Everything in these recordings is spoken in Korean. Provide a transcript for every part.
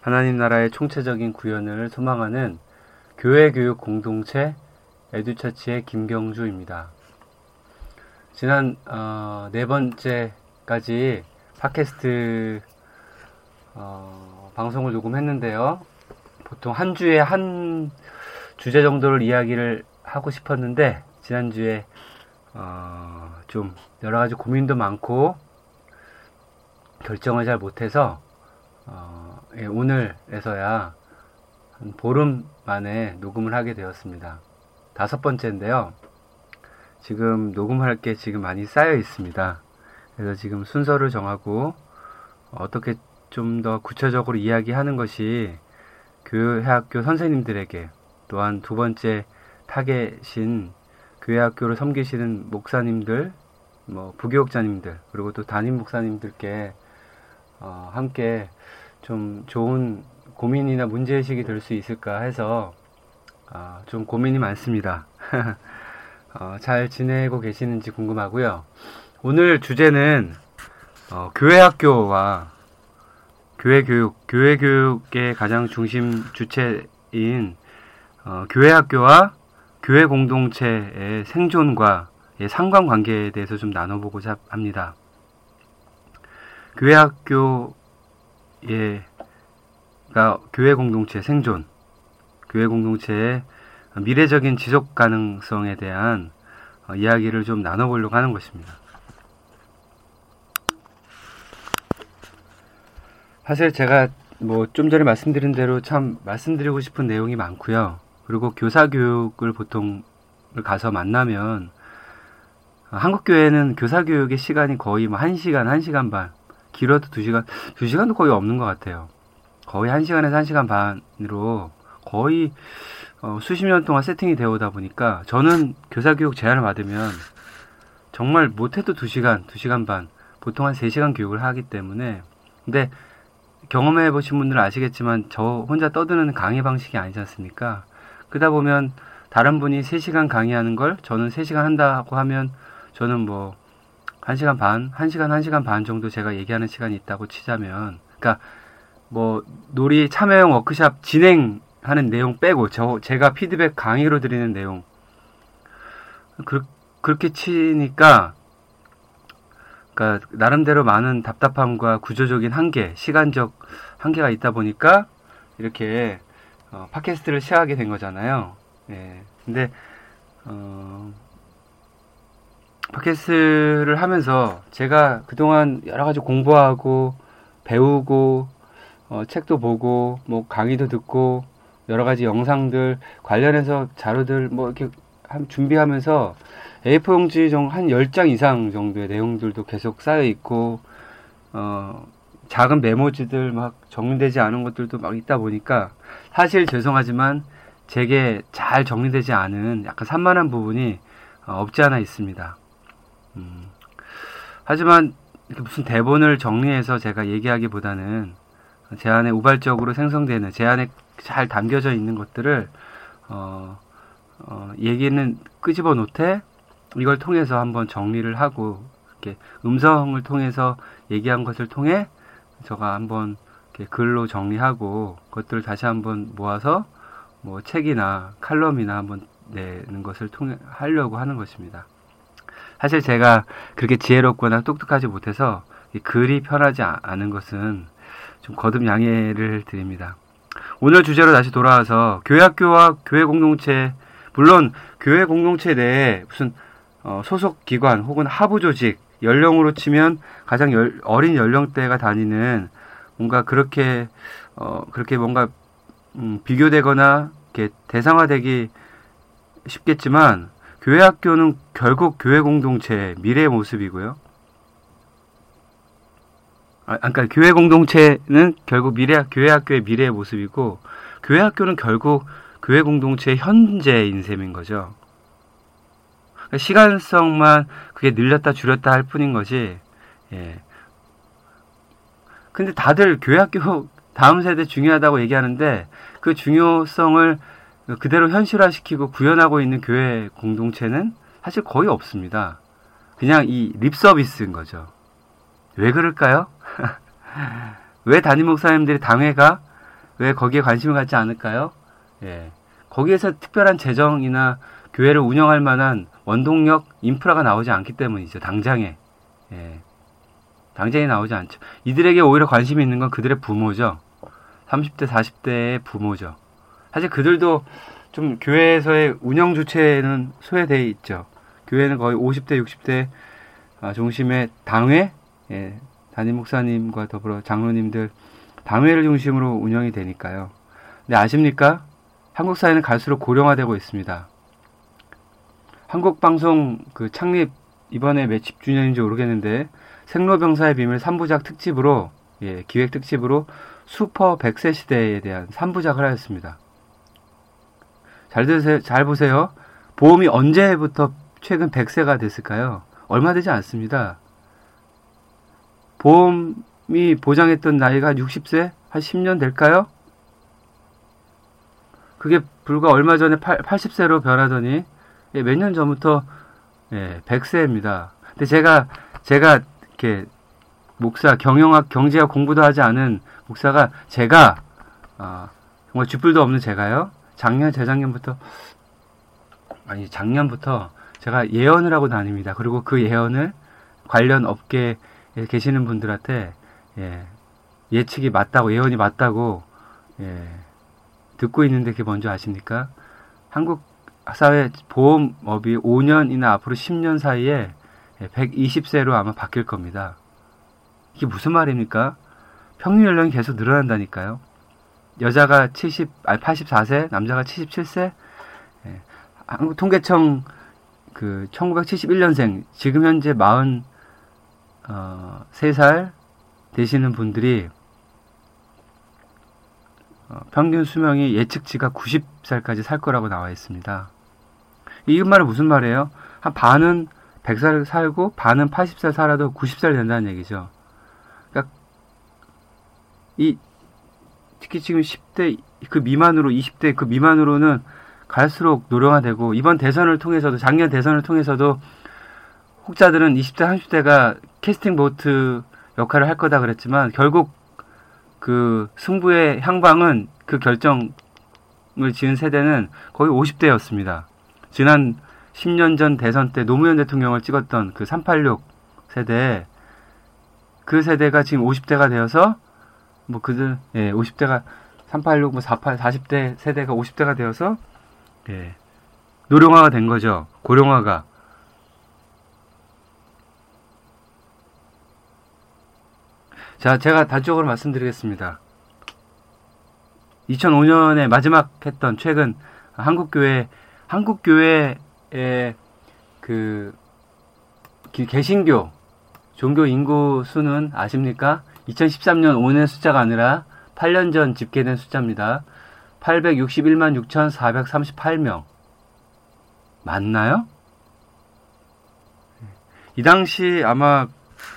하나님 나라의 총체적인 구현을 소망하는 교회 교육 공동체 에듀처치의 김경주입니다. 지난 어, 네 번째까지 팟캐스트 어, 방송을 녹음했는데요. 보통 한 주에 한 주제 정도를 이야기를 하고 싶었는데 지난주에 어, 좀 여러 가지 고민도 많고 결정을 잘 못해서 어, 예, 오늘에서야 한 보름 만에 녹음을 하게 되었습니다. 다섯 번째인데요. 지금 녹음할 게 지금 많이 쌓여 있습니다. 그래서 지금 순서를 정하고 어떻게 좀 더 구체적으로 이야기하는 것이 교회학교 선생님들에게 또한 두 번째 타겟인 교회학교를 섬기시는 목사님들, 뭐 부교육자님들 그리고 또 담임 목사님들께 어, 함께 좀 좋은 고민이나 문제의식이 될 수 있을까 해서 어, 좀 고민이 많습니다. 어, 잘 지내고 계시는지 궁금하고요. 오늘 주제는 어, 교회 학교와 교회 교육, 교회 교육의 가장 중심 주체인 어, 교회 학교와 교회 공동체의 생존과 상관관계에 대해서 좀 나눠보고자 합니다. 교회학교의 가 교회 공동체 생존, 교회 공동체의 미래적인 지속 가능성에 대한 어, 이야기를 좀 나눠보려고 하는 것입니다. 사실 제가 뭐 좀 전에 말씀드린 대로 참 말씀드리고 싶은 내용이 많고요. 그리고 교사 교육을 보통 가서 만나면 한국 교회는 교사 교육의 시간이 거의 뭐 1시간, 1시간 반, 길어도 2시간, 2시간도 거의 없는 것 같아요. 거의 1시간에서 1시간 반으로 거의 어, 수십 년 동안 세팅이 되어 오다 보니까 저는 교사 교육 제안을 받으면 정말 못해도 2시간, 2시간 반, 보통 한 3시간 교육을 하기 때문에 근데 경험해 보신 분들은 아시겠지만 저 혼자 떠드는 강의 방식이 아니지 않습니까? 그러다 보면 다른 분이 3시간 강의하는 걸 저는 3시간 한다고 하면 저는 뭐 1시간 반, 1시간, 1시간 반 정도 제가 얘기하는 시간이 있다고 치자면 그러니까 뭐 놀이 참여형 워크샵 진행하는 내용 빼고 저 제가 피드백 강의로 드리는 내용 그, 그렇게 치니까 그러니까 나름대로 많은 답답함과 구조적인 한계, 시간적 한계가 있다 보니까 이렇게 어, 팟캐스트를 시작하게 된 거잖아요. 예. 근데 어, 팟캐스트를 하면서 제가 그동안 여러 가지 공부하고 배우고 어, 책도 보고 뭐 강의도 듣고 여러 가지 영상들 관련해서 자료들 뭐 이렇게 준비하면서 A4 용지 정한 10장 이상 정도의 내용들도 계속 쌓여 있고 어 작은 메모지들 막 정리되지 않은 것들도 막 있다 보니까 사실 죄송하지만 제게 잘 정리되지 않은 약간 산만한 부분이 어, 없지 않아 있습니다. 음, 하지만 무슨 대본을 정리해서 제가 얘기하기보다는 제 안에 우발적으로 생성되는 제 안에 잘 담겨져 있는 것들을 어, 어, 얘기는 끄집어 놓되 이걸 통해서 한번 정리를 하고 이렇게 음성을 통해서 얘기한 것을 통해 제가 한번 글로 정리하고 그것들을 다시 한번 모아서 뭐 책이나 칼럼이나 한번 내는 것을 통해 하려고 하는 것입니다. 사실 제가 그렇게 지혜롭거나 똑똑하지 못해서 글이 편하지 않은 것은 좀 거듭 양해를 드립니다. 오늘 주제로 다시 돌아와서 교회 학교와 교회 공동체 물론 교회 공동체 내에 무슨 어, 소속 기관 혹은 하부 조직 연령으로 치면 가장 열, 어린 연령대가 다니는 뭔가 그렇게 어, 그렇게 뭔가 음, 비교되거나 이렇게 대상화되기 쉽겠지만 교회 학교는 결국 교회 공동체의 미래의 모습이고요. 아, 그러니까 교회 공동체는 결국 미래 교회 학교의 미래의 모습이고 교회 학교는 결국 교회 공동체의 현재 인 셈인 거죠. 그러니까 시간성만 그게 늘렸다 줄였다 할 뿐인 거지. 예. 근데 다들 교회 학교 다음 세대 중요하다고 얘기하는데 그 중요성을 그대로 현실화시키고 구현하고 있는 교회 공동체는 사실 거의 없습니다. 그냥 이 립 서비스인 거죠. 왜 그럴까요? 왜 담임 목사님들이 당회가 왜 거기에 관심을 갖지 않을까요? 예. 거기에서 특별한 재정이나 교회를 운영할 만한 원동력, 인프라가 나오지 않기 때문이죠. 당장에. 예. 당장에 나오지 않죠. 이들에게 오히려 관심이 있는 건 그들의 부모죠. 30대, 40대의 부모죠. 사실 그들도 좀 교회에서의 운영 주체는 소외되어 있죠. 교회는 거의 50대, 60대 아, 중심의 당회, 예, 담임 목사님과 더불어 장로님들 당회를 중심으로 운영이 되니까요. 근데 아십니까? 한국 사회는 갈수록 고령화되고 있습니다. 한국 방송 그 창립 이번에 몇 십 주년인지 모르겠는데 생로병사의 비밀 3부작 특집으로 예, 기획 특집으로 슈퍼 100세 시대에 대한 3부작을 하였습니다. 잘 드세요. 잘 보세요. 보험이 언제부터 최근 100세가 됐을까요? 얼마 되지 않습니다. 보험이 보장했던 나이가 60세? 한 10년 될까요? 그게 불과 얼마 전에 8, 80세로 변하더니 예, 몇 년 전부터 예, 100세입니다. 근데 제가 제가 이렇게 목사 경영학 경제학 공부도 하지 않은 목사가 제가 아, 정말 쥐뿔도 없는 제가요. 작년 재작년부터 아니 작년부터 제가 예언을 하고 다닙니다. 그리고 그 예언을 관련 업계에 계시는 분들한테 예, 예측이 맞다고 예언이 맞다고 예, 듣고 있는데 그게 뭔지 아십니까? 한국 사회 보험업이 5년이나 앞으로 10년 사이에 120세로 아마 바뀔 겁니다. 이게 무슨 말입니까? 평균 연령이 계속 늘어난다니까요. 여자가 70, 아니 84세, 남자가 77세. 예. 한국 통계청 그 1971년생, 지금 현재 43살 어, 되시는 분들이 어, 평균 수명이 예측치가 90살까지 살 거라고 나와 있습니다. 이 말은 무슨 말이에요? 한 반은 100살 살고 반은 80살 살아도 90살 된다는 얘기죠. 그러니까 이 특히 지금 10대 그 미만으로 20대 그 미만으로는 갈수록 노령화되고 이번 대선을 통해서도 작년 대선을 통해서도 혹자들은 20대 30대가 캐스팅 보트 역할을 할 거다 그랬지만 결국 그 승부의 향방은 그 결정을 지은 세대는 거의 50대였습니다. 지난 10년 전 대선 때 노무현 대통령을 찍었던 그 386 세대 그 세대가 지금 50대가 되어서 뭐 그들 예, 50대가 386, 뭐 48, 40대 세대가 50대가 되어서 예, 노령화가 된 거죠. 고령화가. 자, 제가 단적으로 말씀드리겠습니다. 2005년에 마지막 했던 최근 한국교회, 한국교회의 그, 개신교, 종교 인구 수는 아십니까? 2013년 5년 숫자가 아니라 8년 전 집계된 숫자입니다. 861만 6,438명. 맞나요? 이 당시 아마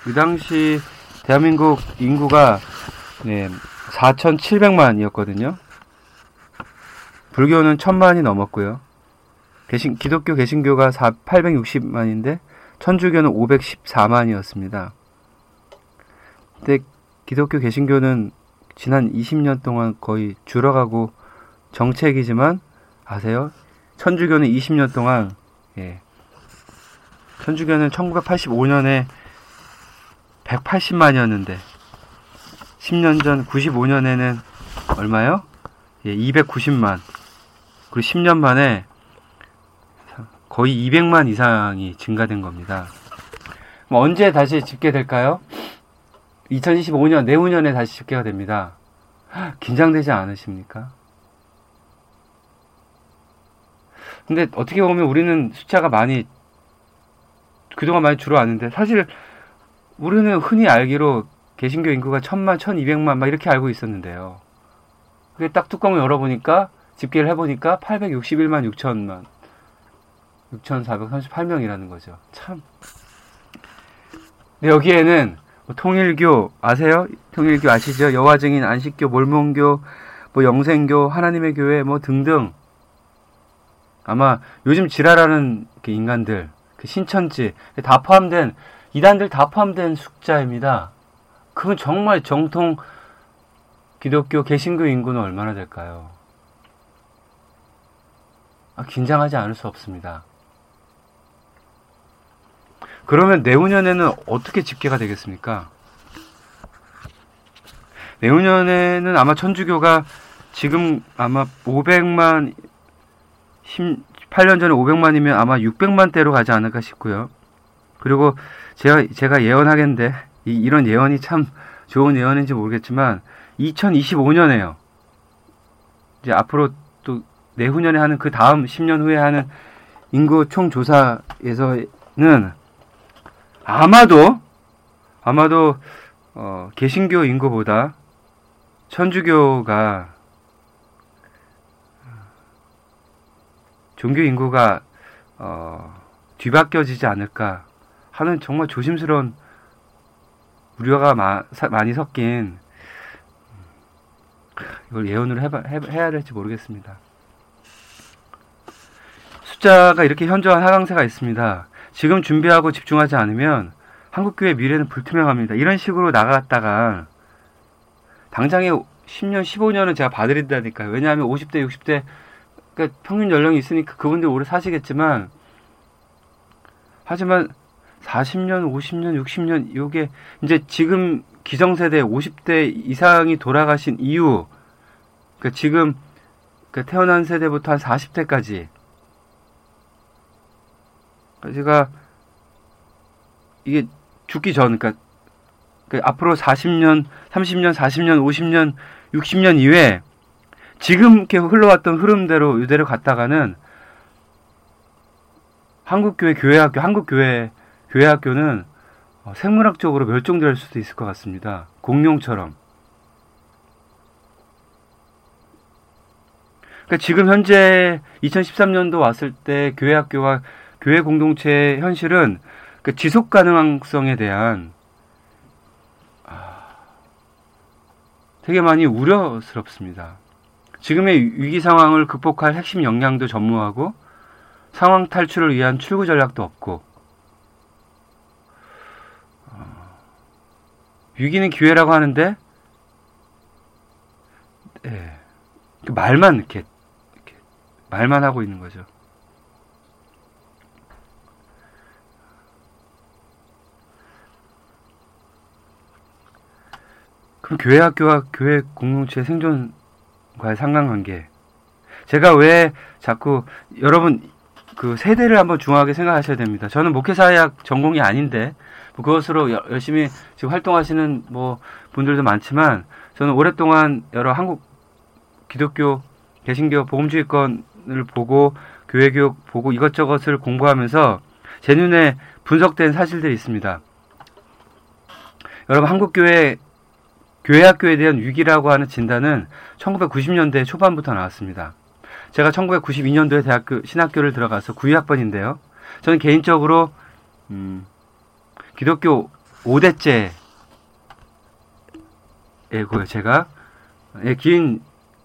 그 당시 대한민국 인구가 네, 4,700만이었거든요. 불교는 1,000만이 넘었고요. 개신, 기독교 개신교가 4, 860만인데 천주교는 514만이었습니다. 근데 기독교 개신교는 지난 20년 동안 거의 줄어가고 정책이지만 아세요? 천주교는 20년 동안 예. 천주교는 1985년에 180만이었는데 10년 전 95년에는 얼마요? 예, 290만. 그리고 10년 만에 거의 200만 이상이 증가된 겁니다. 뭐 언제 다시 집계될까요? 2025년 내후년에 다시 집계가 됩니다. 긴장되지 않으십니까? 근데 어떻게 보면 우리는 숫자가 많이 그동안 많이 줄어왔는데 사실 우리는 흔히 알기로 개신교 인구가 천만, 천이백만 막 이렇게 알고 있었는데요. 그게 딱 뚜껑을 열어보니까 집계를 해보니까 861만 6천만 6,438명이라는 거죠. 참. 근데 여기에는 뭐 통일교 아세요? 통일교 아시죠? 여화증인, 안식교, 몰몬교, 뭐 영생교, 하나님의 교회 뭐 등등 아마 요즘 지랄하는 그 인간들, 그 신천지 다 포함된 이단들 다 포함된 숫자입니다. 그건 정말 정통 기독교 개신교 인구는 얼마나 될까요? 아, 긴장하지 않을 수 없습니다. 그러면 내후년에는 어떻게 집계가 되겠습니까? 내후년에는 아마 천주교가 지금 아마 500만 8년 전에 500만이면 아마 600만대로 가지 않을까 싶고요. 그리고 제가 제가 예언하겠는데 이, 이런 예언이 참 좋은 예언인지 모르겠지만 2025년에요. 이제 앞으로 또 내후년에 하는 그 다음 10년 후에 하는 인구 총조사에서는 아마도 아마도 어, 개신교 인구보다 천주교가 종교 인구가 어, 뒤바뀌어지지 않을까 하는 정말 조심스러운 우려가 마, 사, 많이 섞인 이걸 예언으로 해봐, 해, 해야 될지 모르겠습니다. 숫자가 이렇게 현저한 하강세가 있습니다. 지금 준비하고 집중하지 않으면 한국교회 미래는 불투명합니다. 이런 식으로 나갔다가 당장에 10년, 15년은 제가 봐드린다니까요. 왜냐하면 50대, 60대 그러니까 평균 연령이 있으니까 그분들 오래 사시겠지만 하지만 40년, 50년, 60년 요게 이제 지금 기성세대 50대 이상이 돌아가신 이후 그러니까 지금 그러니까 태어난 세대부터 한 40대까지 제가 이게 죽기 전, 그러니까 그 앞으로 40년, 30년, 40년, 50년, 60년 이후에 지금 이렇게 흘러왔던 흐름대로 이대로 갔다가는 한국교회 교회학교, 한국교회 교회학교는 어, 생물학적으로 멸종될 수도 있을 것 같습니다. 공룡처럼. 그러니까 지금 현재 2013년도 왔을 때 교회학교가 교회 공동체의 현실은 그 지속 가능성에 대한 아, 되게 많이 우려스럽습니다. 지금의 위기 상황을 극복할 핵심 역량도 전무하고 상황 탈출을 위한 출구 전략도 없고 어, 위기는 기회라고 하는데 네, 말만 이렇게, 이렇게 말만 하고 있는 거죠. 교회 학교와 교회 공동체 생존과의 상관관계. 제가 왜 자꾸 여러분 그 세대를 한번 중요하게 생각하셔야 됩니다. 저는 목회사학 전공이 아닌데 뭐 그것으로 열심히 지금 활동하시는 뭐 분들도 많지만 저는 오랫동안 여러 한국 기독교 개신교 복음주의권을 보고 교회 교육 보고 이것저것을 공부하면서 제 눈에 분석된 사실들이 있습니다. 여러분 한국 교회 교회 학교에 대한 위기라고 하는 진단은 1990년대 초반부터 나왔습니다. 제가 1992년도에 대학교 신학교를 들어가서 9학번인데요. 저는 개인적으로 음, 기독교 5대째 에고요. 제가 예, 긴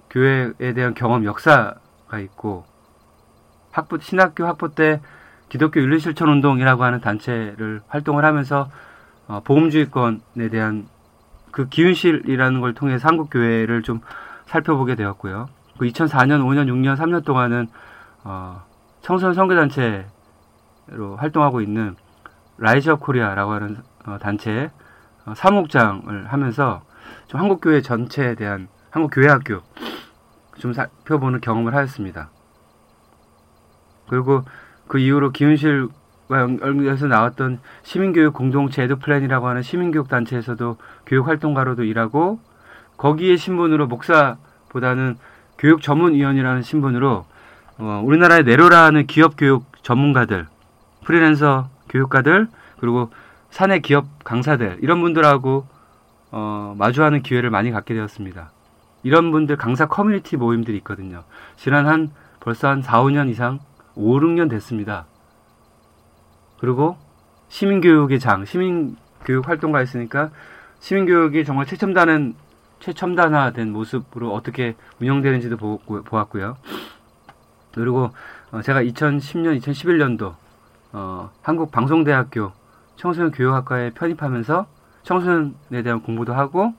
교회에 대한 경험 역사가 있고 학부 신학교 학부 때 기독교 윤리실천 운동이라고 하는 단체를 활동을 하면서 어, 복음주의권에 대한 그 기윤실이라는 걸 통해서 한국 교회를 좀 살펴보게 되었고요. 그 2004년, 5년, 6년, 3년 동안은 어, 청소년 선교단체로 활동하고 있는 라이즈업 코리아라고 하는 어, 단체 어, 사무국장을 하면서 좀 한국 교회 전체에 대한 한국 교회 학교 좀 살펴보는 경험을 하였습니다. 그리고 그 이후로 기윤실과 연결해서 나왔던 시민교육 공동체 에드 플랜이라고 하는 시민교육 단체에서도 교육 활동가로도 일하고 거기에 신분으로 목사보다는 교육 전문위원이라는 신분으로 어, 우리나라에 내로라는 기업 교육 전문가들, 프리랜서 교육가들, 그리고 사내 기업 강사들 이런 분들하고 어, 마주하는 기회를 많이 갖게 되었습니다. 이런 분들 강사 커뮤니티 모임들이 있거든요. 지난 한 벌써 한 4, 5년 이상 5, 6년 됐습니다. 그리고 시민교육의 장, 시민교육 활동가 있으니까 시민교육이 정말 최첨단은 최첨단화된 모습으로 어떻게 운영되는지도 보, 보았고요. 그리고 어, 제가 2010년, 2011년도 어, 한국방송대학교 청소년 교육학과에 편입하면서 청소년에 대한 공부도 하고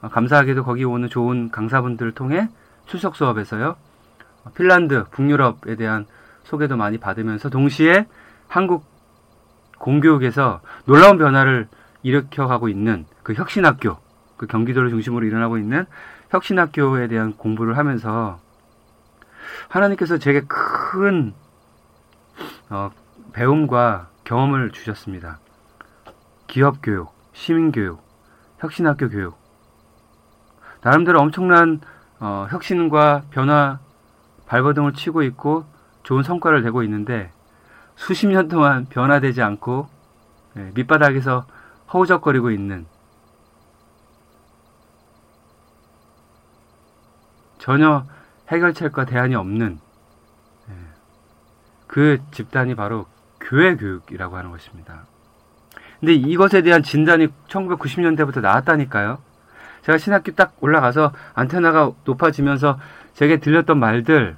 어, 감사하게도 거기 오는 좋은 강사분들을 통해 출석 수업에서요. 어, 핀란드, 북유럽에 대한 소개도 많이 받으면서 동시에 한국 공교육에서 놀라운 변화를 일으켜가고 있는 그 혁신학교, 그 경기도를 중심으로 일어나고 있는 혁신학교에 대한 공부를 하면서 하나님께서 제게 큰 어, 배움과 경험을 주셨습니다. 기업 교육, 시민 교육, 혁신학교 교육. 나름대로 엄청난 어, 혁신과 변화 발버둥을 치고 있고 좋은 성과를 내고 있는데 수십 년 동안 변화되지 않고 예, 밑바닥에서 허우적거리고 있는 전혀 해결책과 대안이 없는 예, 그 집단이 바로 교회 교육이라고 하는 것입니다. 근데 이것에 대한 진단이 1990년대부터 나왔다니까요. 제가 신학교 딱 올라가서 안테나가 높아지면서 제게 들렸던 말들.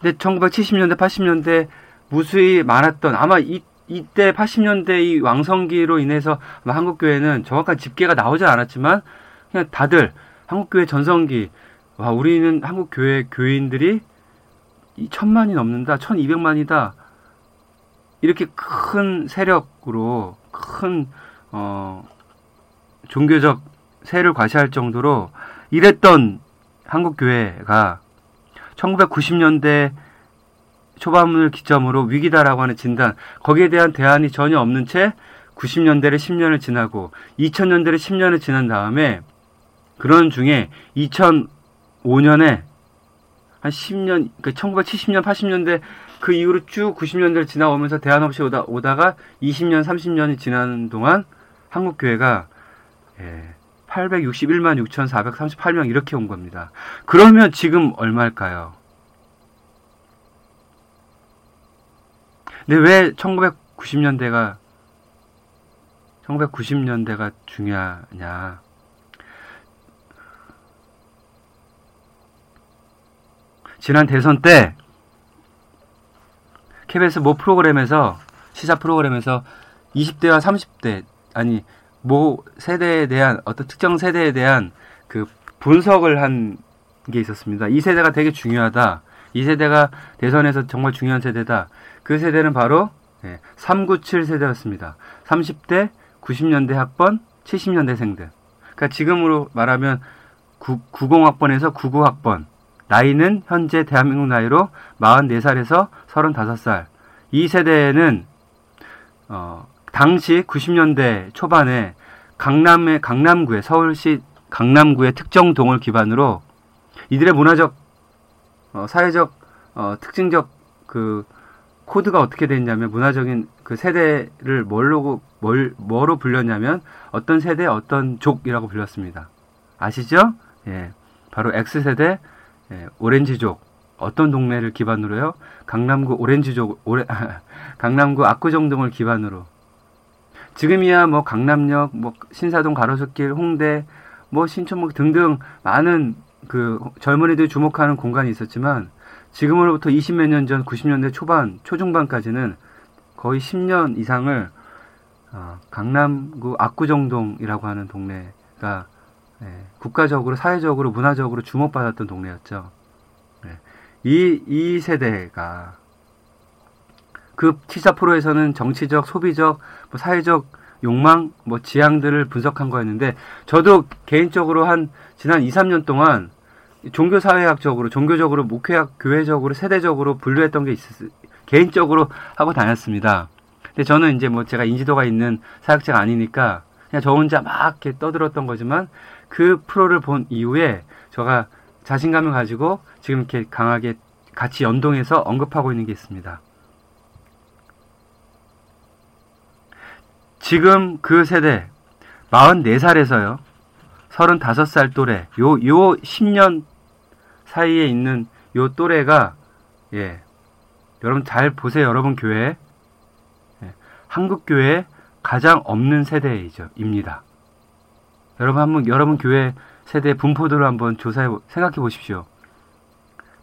근데 1970년대, 80년대 무수히 많았던 아마 이 이때 80년대 이 왕성기로 인해서 한국 교회는 정확한 집계가 나오지 않았지만 그냥 다들 한국 교회 전성기 와 우리는 한국 교회 교인들이 천만이 넘는다, 천이백만이다. 이렇게 큰 세력으로 큰 어, 종교적 세를 과시할 정도로 이랬던 한국 교회가 1990년대 초반을 기점으로 위기다라고 하는 진단 거기에 대한 대안이 전혀 없는 채 90년대를 10년을 지나고 2000년대를 10년을 지난 다음에 그런 중에 2005년에 한 10년, 그 1970년, 80년대 그 이후로 쭉 90년대를 지나오면서 대안 없이 오다, 오다가 20년, 30년이 지나는 동안 한국교회가 예, 861만 6,438명 이렇게 온 겁니다. 그러면 지금 얼마일까요? 근데 왜 1990년대가 1990년대가 중요하냐? 지난 대선 때 KBS 모 프로그램에서 시사 프로그램에서 20대와 30대 아니 모 세대에 대한 어떤 특정 세대에 대한 그 분석을 한 게 있었습니다. 이 세대가 되게 중요하다. 이 세대가 대선에서 정말 중요한 세대다. 그 세대는 바로 397 세대였습니다. 30대, 90년대 학번, 70년대생들. 그러니까 지금으로 말하면 9, 90학번에서 99학번. 나이는 현재 대한민국 나이로 44살에서 35살. 이 세대는 어, 당시 90년대 초반에 강남의 강남구의 서울시 강남구의 특정 동을 기반으로 이들의 문화적 어, 사회적 어, 특징적 그 코드가 어떻게 됐냐면 문화적인 그 세대를 뭘로 뭘 뭐로 불렸냐면 어떤 세대 어떤 족이라고 불렸습니다. 아시죠? 예. 바로 X 세대 예, 오렌지족 어떤 동네를 기반으로요? 강남구 오렌지족 오레, 강남구 압구정 등을 기반으로 지금이야 뭐 강남역, 뭐 신사동 가로수길, 홍대, 뭐 신촌목 등등 많은 그 젊은이들이 주목하는 공간이 있었지만 지금으로부터 20몇 년 전 90년대 초반, 초중반까지는 거의 10년 이상을 어, 강남구 압구정동이라고 하는 동네가 네, 국가적으로, 사회적으로, 문화적으로 주목받았던 동네였죠. 네, 이, 이 세대가 그 티사 프로에서는 정치적, 소비적, 뭐 사회적 욕망, 뭐 지향들을 분석한 거였는데 저도 개인적으로 한 지난 2, 3년 동안 종교 사회학적으로 종교적으로 목회학 교회적으로 세대적으로 분류했던 게 있었 개인적으로 하고 다녔습니다. 근데 저는 이제 뭐 제가 인지도가 있는 사역자가 아니니까 그냥 저 혼자 막 이렇게 떠들었던 거지만 그 프로를 본 이후에 제가 자신감을 가지고 지금 이렇게 강하게 같이 연동해서 언급하고 있는 게 있습니다. 지금 그 세대 44살에서요. 35살 또래 요 요 10년 사이에 있는 요 또래가 예. 여러분 잘 보세요. 여러분 교회 예. 한국 교회 가장 없는 세대이죠. 입니다. 여러분 한번 여러분 교회 세대 분포들을 한번 조사해 생각해 보십시오.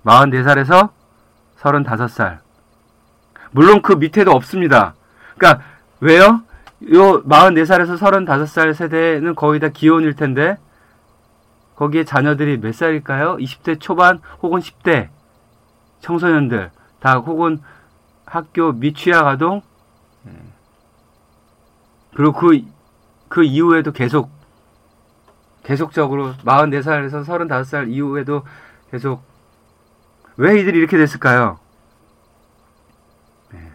44살에서 35살. 물론 그 밑에도 없습니다. 그러니까 왜요? 요 44살에서 35살 세대는 거의 다 기혼일 텐데 거기에 자녀들이 몇 살일까요? 20대 초반 혹은 10대 청소년들 다 혹은 학교 미취학 아동 예. 그리고 그, 그 이후에도 계속 계속적으로 44살에서 35살 이후에도 계속 왜 이들이 이렇게 됐을까요? 네.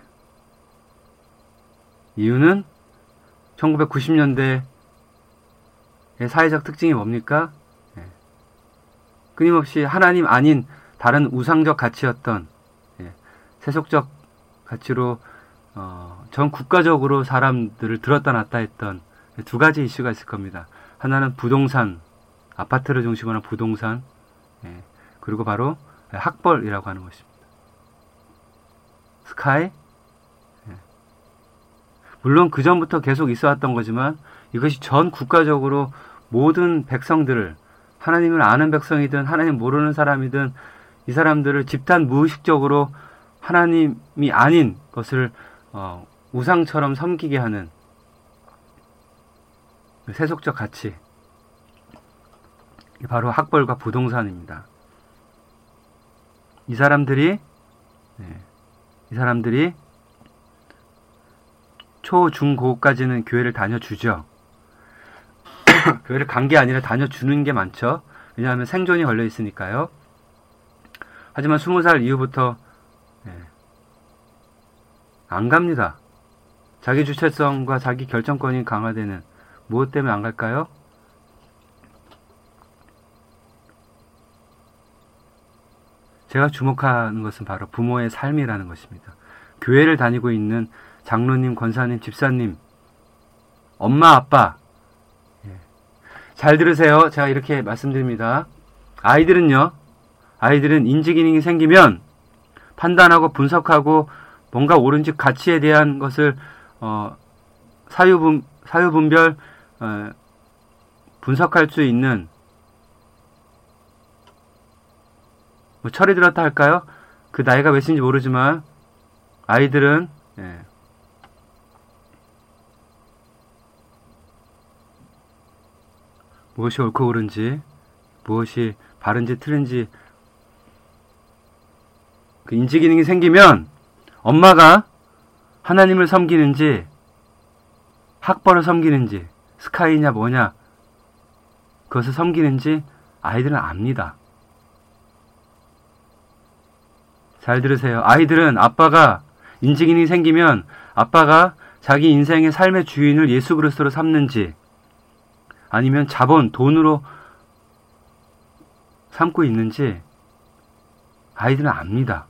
이유는 1990년대 사회적 특징이 뭡니까? 네. 끊임없이 하나님 아닌 다른 우상적 가치였던 네. 세속적 가치로 어, 전 국가적으로 사람들을 들었다 놨다 했던 두 가지 이슈가 있을 겁니다. 하나는 부동산, 아파트를 중심으로 한 부동산, 예, 그리고 바로 학벌이라고 하는 것입니다. 스카이, 예. 물론 그 전부터 계속 있어왔던 거지만 이것이 전 국가적으로 모든 백성들을 하나님을 아는 백성이든 하나님 모르는 사람이든 이 사람들을 집단 무의식적으로 하나님이 아닌 것을 어, 우상처럼 섬기게 하는 세속적 가치. 바로 학벌과 부동산입니다. 이 사람들이, 네, 이 사람들이 초, 중, 고까지는 교회를 다녀주죠. 교회를 간 게 아니라 다녀주는 게 많죠. 왜냐하면 생존이 걸려 있으니까요. 하지만 스무 살 이후부터 네, 안 갑니다. 자기 주체성과 자기 결정권이 강화되는 무엇 때문에 안 갈까요? 제가 주목하는 것은 바로 부모의 삶이라는 것입니다. 교회를 다니고 있는 장로님, 권사님, 집사님, 엄마, 아빠. 예. 잘 들으세요. 제가 이렇게 말씀드립니다. 아이들은요, 아이들은 인지 기능이 생기면 판단하고 분석하고 뭔가 옳은지 가치에 대한 것을 어, 사유분 사유분별 어, 분석할 수 있는 뭐 철이 들었다 할까요? 그 나이가 몇인지 모르지만 아이들은 예. 무엇이 옳고 그른지 무엇이 바른지 틀린지 그 인지 기능이 생기면 엄마가 하나님을 섬기는지 학벌을 섬기는지 스카이냐 뭐냐 그것을 섬기는지 아이들은 압니다. 잘 들으세요. 아이들은 아빠가 인지기능이 생기면 아빠가 자기 인생의 삶의 주인을 예수 그리스도로 삼는지 아니면 자본, 돈으로 삼고 있는지 아이들은 압니다.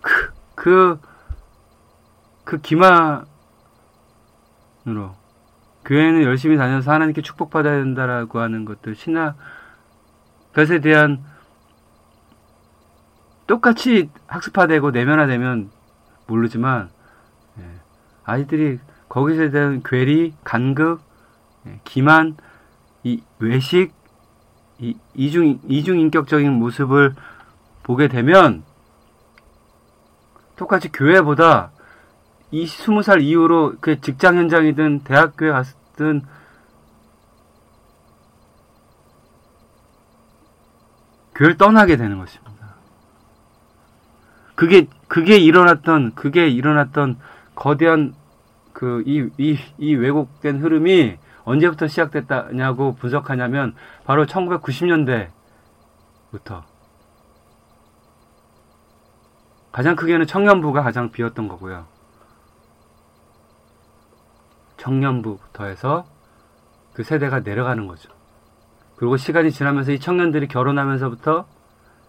그, 그, 그 기만으로 교회는 열심히 다녀서 하나님께 축복받아야 된다라고 하는 것들, 신학, 것에 대한 똑같이 학습화되고 내면화되면 모르지만, 예, 아이들이 거기서 대한 괴리, 간극, 예, 기만, 이 외식, 이 이중 이중 인격적인 모습을 보게 되면 똑같이 교회보다 이 스무 살 이후로 그 직장 현장이든 대학교에 갔든 교회를 떠나게 되는 것입니다. 그게 그게 일어났던 그게 일어났던 거대한 그 이 이 이 왜곡된 흐름이 언제부터 시작됐다냐고 분석하냐면 바로 1990년대부터 가장 크게는 청년부가 가장 비었던 거고요. 청년부부터 해서 그 세대가 내려가는 거죠. 그리고 시간이 지나면서 이 청년들이 결혼하면서부터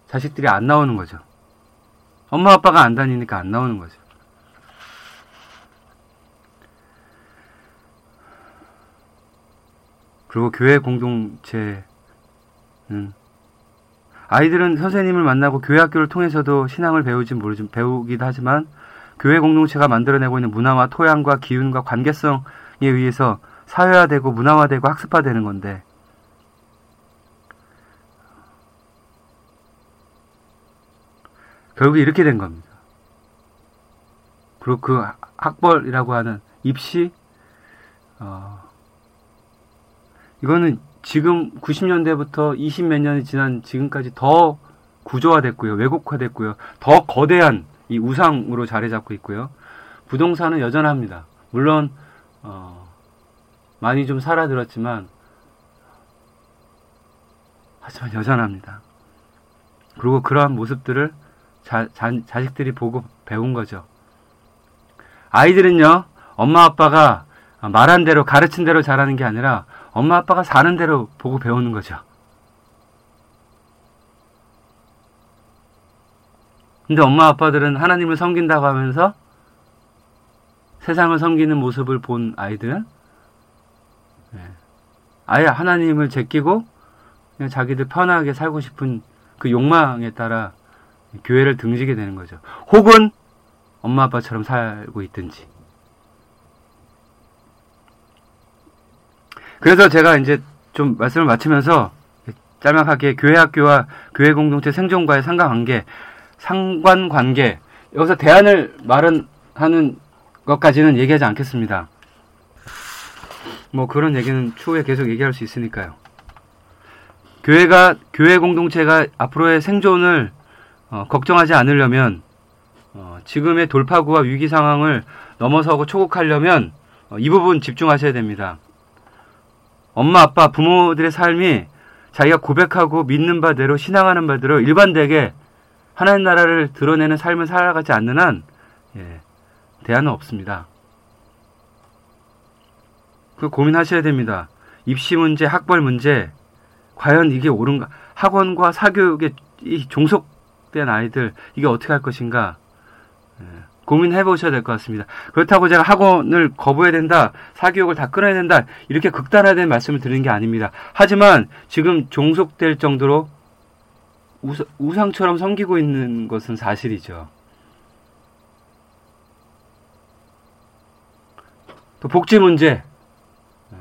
자식들이 안 나오는 거죠. 엄마 아빠가 안 다니니까 안 나오는 거죠. 그리고 교회 공동체는 아이들은 선생님을 만나고 교회 학교를 통해서도 신앙을 배우지 모르지 배우기도 하지만 교회 공동체가 만들어내고 있는 문화와 토양과 기운과 관계성에 의해서 사회화되고 문화화되고 학습화되는 건데. 결국 이렇게 된 겁니다. 그리고 그 학벌이라고 하는 입시 어, 이거는 지금 90년대부터 20몇 년이 지난 지금까지 더 구조화됐고요. 왜곡화됐고요. 더 거대한 이 우상으로 자리 잡고 있고요. 부동산은 여전합니다. 물론 어, 많이 좀 살아들었지만 하지만 여전합니다. 그리고 그러한 모습들을 자, 자, 자식들이 보고 배운 거죠. 아이들은요, 엄마 아빠가 말한 대로, 가르친 대로 자라는 게 아니라 엄마 아빠가 사는 대로 보고 배우는 거죠. 근데 엄마 아빠들은 하나님을 섬긴다고 하면서 세상을 섬기는 모습을 본 아이들은 네. 아예 하나님을 제끼고 그냥 자기들 편하게 살고 싶은 그 욕망에 따라 교회를 등지게 되는 거죠. 혹은 엄마 아빠처럼 살고 있든지. 그래서 제가 이제 좀 말씀을 마치면서 짤막하게 교회 학교와 교회 공동체 생존과의 상관관계, 상관관계 여기서 대안을 마련하는 것까지는 얘기하지 않겠습니다. 뭐 그런 얘기는 추후에 계속 얘기할 수 있으니까요. 교회가 교회 공동체가 앞으로의 생존을 어, 걱정하지 않으려면 어, 지금의 돌파구와 위기 상황을 넘어서고 초국하려면 어, 이 부분 집중하셔야 됩니다. 엄마, 아빠, 부모들의 삶이 자기가 고백하고 믿는 바대로 신앙하는 바대로 일반되게 하나님 나라를 드러내는 삶을 살아가지 않는 한 예, 대안은 없습니다. 그 고민하셔야 됩니다. 입시 문제, 학벌 문제, 과연 이게 옳은가? 학원과 사교육에 종속 된 아이들 이게 어떻게 할 것인가 예, 고민해 보셔야 될 것 같습니다. 그렇다고 제가 학원을 거부해야 된다, 사교육을 다 끊어야 된다 이렇게 극단화된 말씀을 드리는 게 아닙니다. 하지만 지금 종속될 정도로 우상, 처럼 섬기고 있는 것은 사실이죠. 또 복지 문제. 예.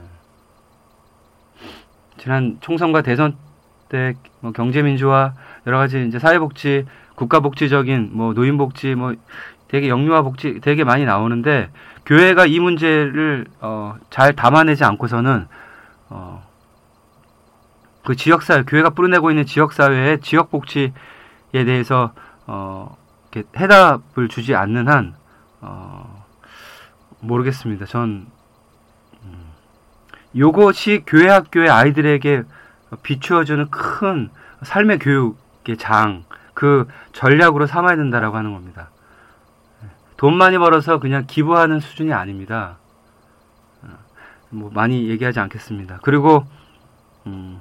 지난 총선과 대선 때 뭐 경제민주화 여러 가지 이제 사회복지, 국가복지적인 뭐 노인복지 뭐 되게 영유아 복지 되게 많이 나오는데 교회가 이 문제를 어, 잘 담아내지 않고서는 어, 그 지역사회 교회가 뿌려내고 있는 지역사회의 지역복지에 대해서 어, 이렇게 해답을 주지 않는 한 어, 모르겠습니다. 전 음, 요것이 교회 학교의 아이들에게 비추어주는 큰 삶의 교육 장, 그 전략으로 삼아야 된다라고 하는 겁니다. 돈 많이 벌어서 그냥 기부하는 수준이 아닙니다. 어, 뭐 많이 얘기하지 않겠습니다. 그리고 음,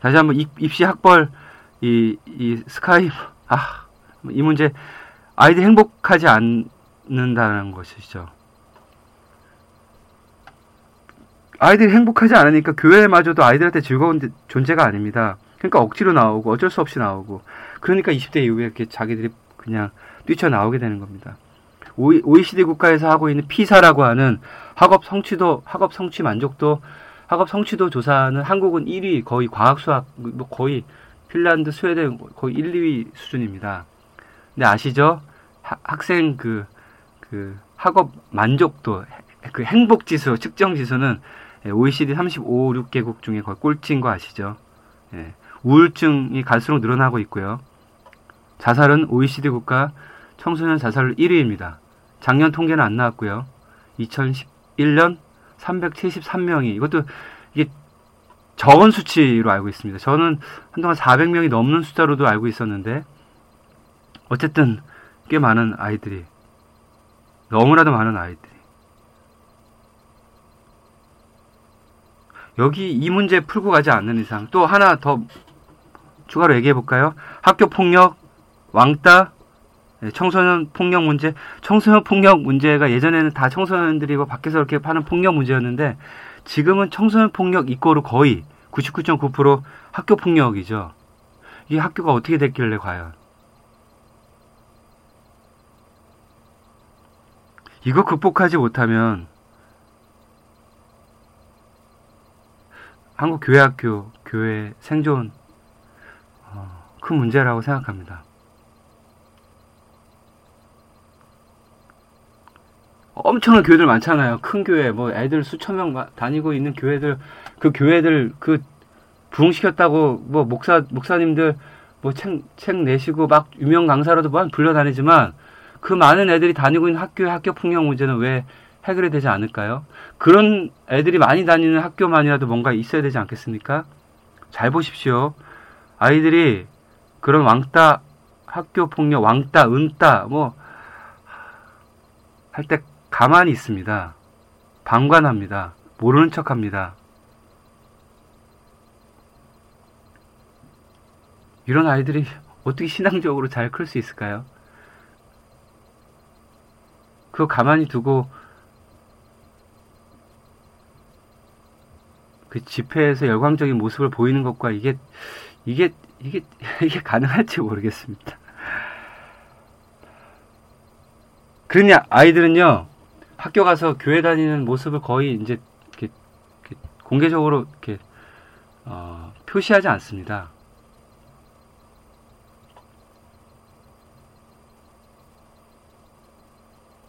다시 한번 입 시 학벌 이, 이 스카이 아 이 문제 아이들이 행복하지 않는다는 것이죠. 아이들이 행복하지 않으니까 교회마저도 아이들한테 즐거운 존재가 아닙니다. 그러니까 억지로 나오고 어쩔 수 없이 나오고 그러니까 20대 이후에 이렇게 자기들이 그냥 뛰쳐나오게 되는 겁니다. OECD 국가에서 하고 있는 피사라고 하는 학업 성취도, 학업 성취 만족도, 학업 성취도 조사는 한국은 1위, 거의 과학 수학, 뭐 거의 핀란드, 스웨덴 거의 1, 2위 수준입니다. 근데 아시죠? 하, 학생 그, 그 학업 만족도, 그 행복 지수, 측정 지수는 OECD 35, 6개국 중에 거의 꼴찌인 거 아시죠? 예. 우울증이 갈수록 늘어나고 있고요. 자살은 OECD 국가 청소년 자살률 1위입니다. 작년 통계는 안 나왔고요. 2011년 373명이 이것도 이게 적은 수치로 알고 있습니다. 저는 한동안 400명이 넘는 숫자로도 알고 있었는데 어쨌든 꽤 많은 아이들이 너무나도 많은 아이들이 여기 이 문제 풀고 가지 않는 이상 또 하나 더 추가로 얘기해 볼까요? 학교 폭력, 왕따, 네, 청소년 폭력 문제, 청소년 폭력 문제가 예전에는 다 청소년들이 고 밖에서 이렇게 하는 폭력 문제였는데 지금은 청소년 폭력 이꼬로 거의 99.9% 학교 폭력이죠. 이 학교가 어떻게 됐길래 과연? 이거 극복하지 못하면 한국 교회학교 교회 생존 어, 큰 문제라고 생각합니다. 엄청난 교회들 많잖아요. 큰 교회, 뭐 애들 수천 명 다니고 있는 교회들, 그 교회들 그 부흥시켰다고 뭐 목사 목사님들 뭐책책 내시고 막 유명 강사라도 막 불려다니지만 그 많은 애들이 다니고 있는 학교의 학교 폭력 문제는 왜 해결이 되지 않을까요? 그런 애들이 많이 다니는 학교만이라도 뭔가 있어야 되지 않겠습니까? 잘 보십시오. 아이들이 그런 왕따 학교 폭력, 왕따, 은따 뭐 할 때 가만히 있습니다. 방관합니다. 모르는 척합니다. 이런 아이들이 어떻게 신앙적으로 잘 클 수 있을까요? 그거 가만히 두고 그 집회에서 열광적인 모습을 보이는 것과 이게 이게 이게 이게 가능할지 모르겠습니다. 그러냐 아이들은요 학교 가서 교회 다니는 모습을 거의 이제 이렇게, 이렇게 공개적으로 이렇게 어, 표시하지 않습니다.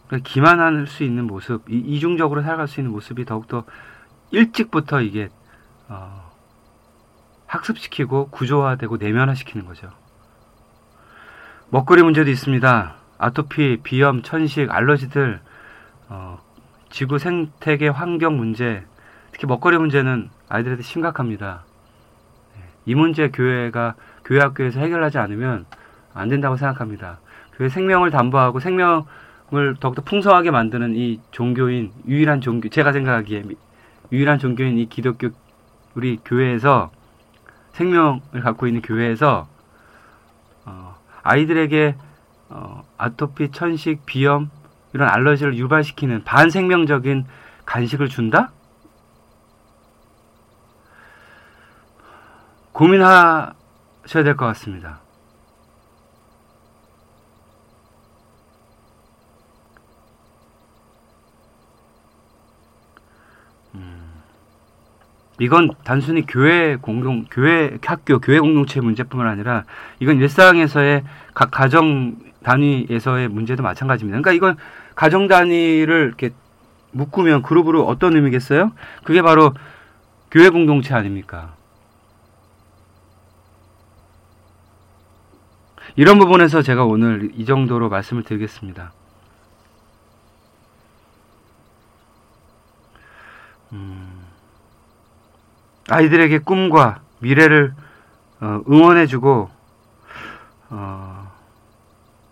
그러니까 기만할 수 있는 모습, 이중적으로 살아갈 수 있는 모습이 더욱더 일찍부터 이게 어, 학습시키고 구조화되고 내면화시키는 거죠. 먹거리 문제도 있습니다. 아토피, 비염, 천식, 알러지들, 어, 지구 생태계 환경 문제, 특히 먹거리 문제는 아이들한테 심각합니다. 네, 이 문제 교회가 교회 학교에서 해결하지 않으면 안 된다고 생각합니다. 교회 생명을 담보하고 생명을 더욱더 풍성하게 만드는 이 종교인 유일한 종교 제가 생각하기에 유일한 종교인 이 기독교 우리 교회에서 생명을 갖고 있는 교회에서 어, 아이들에게 어, 아토피, 천식, 비염 이런 알러지를 유발시키는 반생명적인 간식을 준다? 고민하셔야 될 것 같습니다. 이건 단순히 교회 공동 교회 학교 교회 공동체 문제뿐만 아니라 이건 일상에서의 각 가정 단위에서의 문제도 마찬가지입니다. 그러니까 이건 가정 단위를 이렇게 묶으면 그룹으로 어떤 의미겠어요? 그게 바로 교회 공동체 아닙니까? 이런 부분에서 제가 오늘 이 정도로 말씀을 드리겠습니다. 음. 아이들에게 꿈과 미래를 어, 응원해주고 어,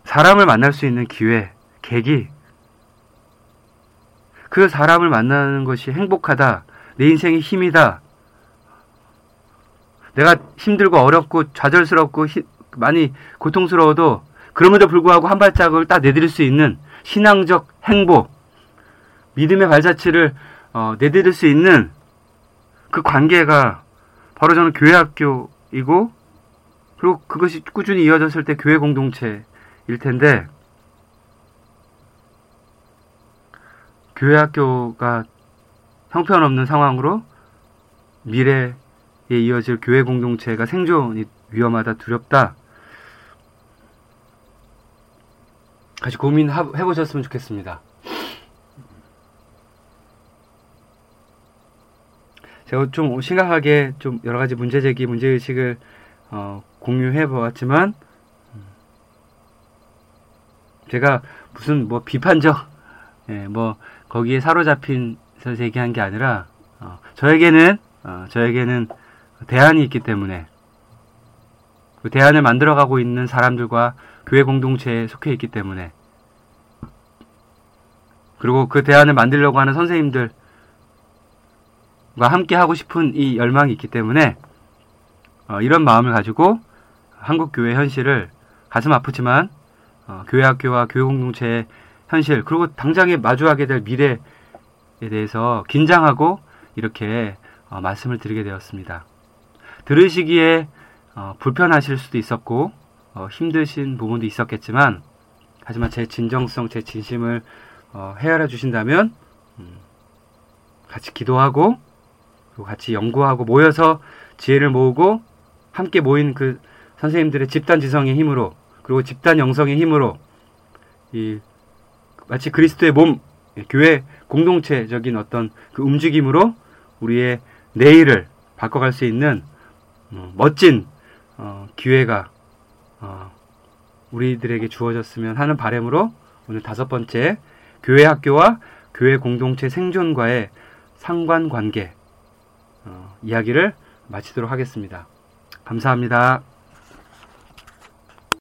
사람을 만날 수 있는 기회, 계기. 그 사람을 만나는 것이 행복하다. 내 인생의 힘이다. 내가 힘들고 어렵고 좌절스럽고 히, 많이 고통스러워도 그럼에도 불구하고 한 발짝을 딱 내디딜 수 있는 신앙적 행복, 믿음의 발자취를 어, 내디딜 수 있는 그 관계가 바로 저는 교회 학교이고 그리고 그것이 꾸준히 이어졌을 때 교회 공동체일 텐데 교회 학교가 형편없는 상황으로 미래에 이어질 교회 공동체가 생존이 위험하다 두렵다 같이 고민해 보셨으면 좋겠습니다. 제가 좀 심각하게 좀 여러 가지 문제 제기, 문제 의식을 어, 공유해 보았지만 음, 제가 무슨 뭐 비판적, 예, 뭐 거기에 사로잡힌 해서 얘기한 게 아니라 어, 저에게는 어, 저에게는 대안이 있기 때문에 그 대안을 만들어가고 있는 사람들과 교회 공동체에 속해 있기 때문에 그리고 그 대안을 만들려고 하는 선생님들 과 함께 하고 싶은 이 열망이 있기 때문에 어, 이런 마음을 가지고 한국 교회 현실을 가슴 아프지만 어, 교회 학교와 교회 공동체의 현실 그리고 당장에 마주하게 될 미래에 대해서 긴장하고 이렇게 어, 말씀을 드리게 되었습니다. 들으시기에 어, 불편하실 수도 있었고 어, 힘드신 부분도 있었겠지만 하지만 제 진정성, 제 진심을 어, 헤아려 주신다면 음, 같이 기도하고 그리고 같이 연구하고 모여서 지혜를 모으고 함께 모인 그 선생님들의 집단 지성의 힘으로 그리고 집단 영성의 힘으로 이 마치 그리스도의 몸 교회 공동체적인 어떤 그 움직임으로 우리의 내일을 바꿔갈 수 있는 어, 멋진 어, 기회가 어, 우리들에게 주어졌으면 하는 바람으로 오늘 다섯 번째 교회 학교와 교회 공동체 생존과의 상관관계 어, 이야기를 마치도록 하겠습니다. 감사합니다.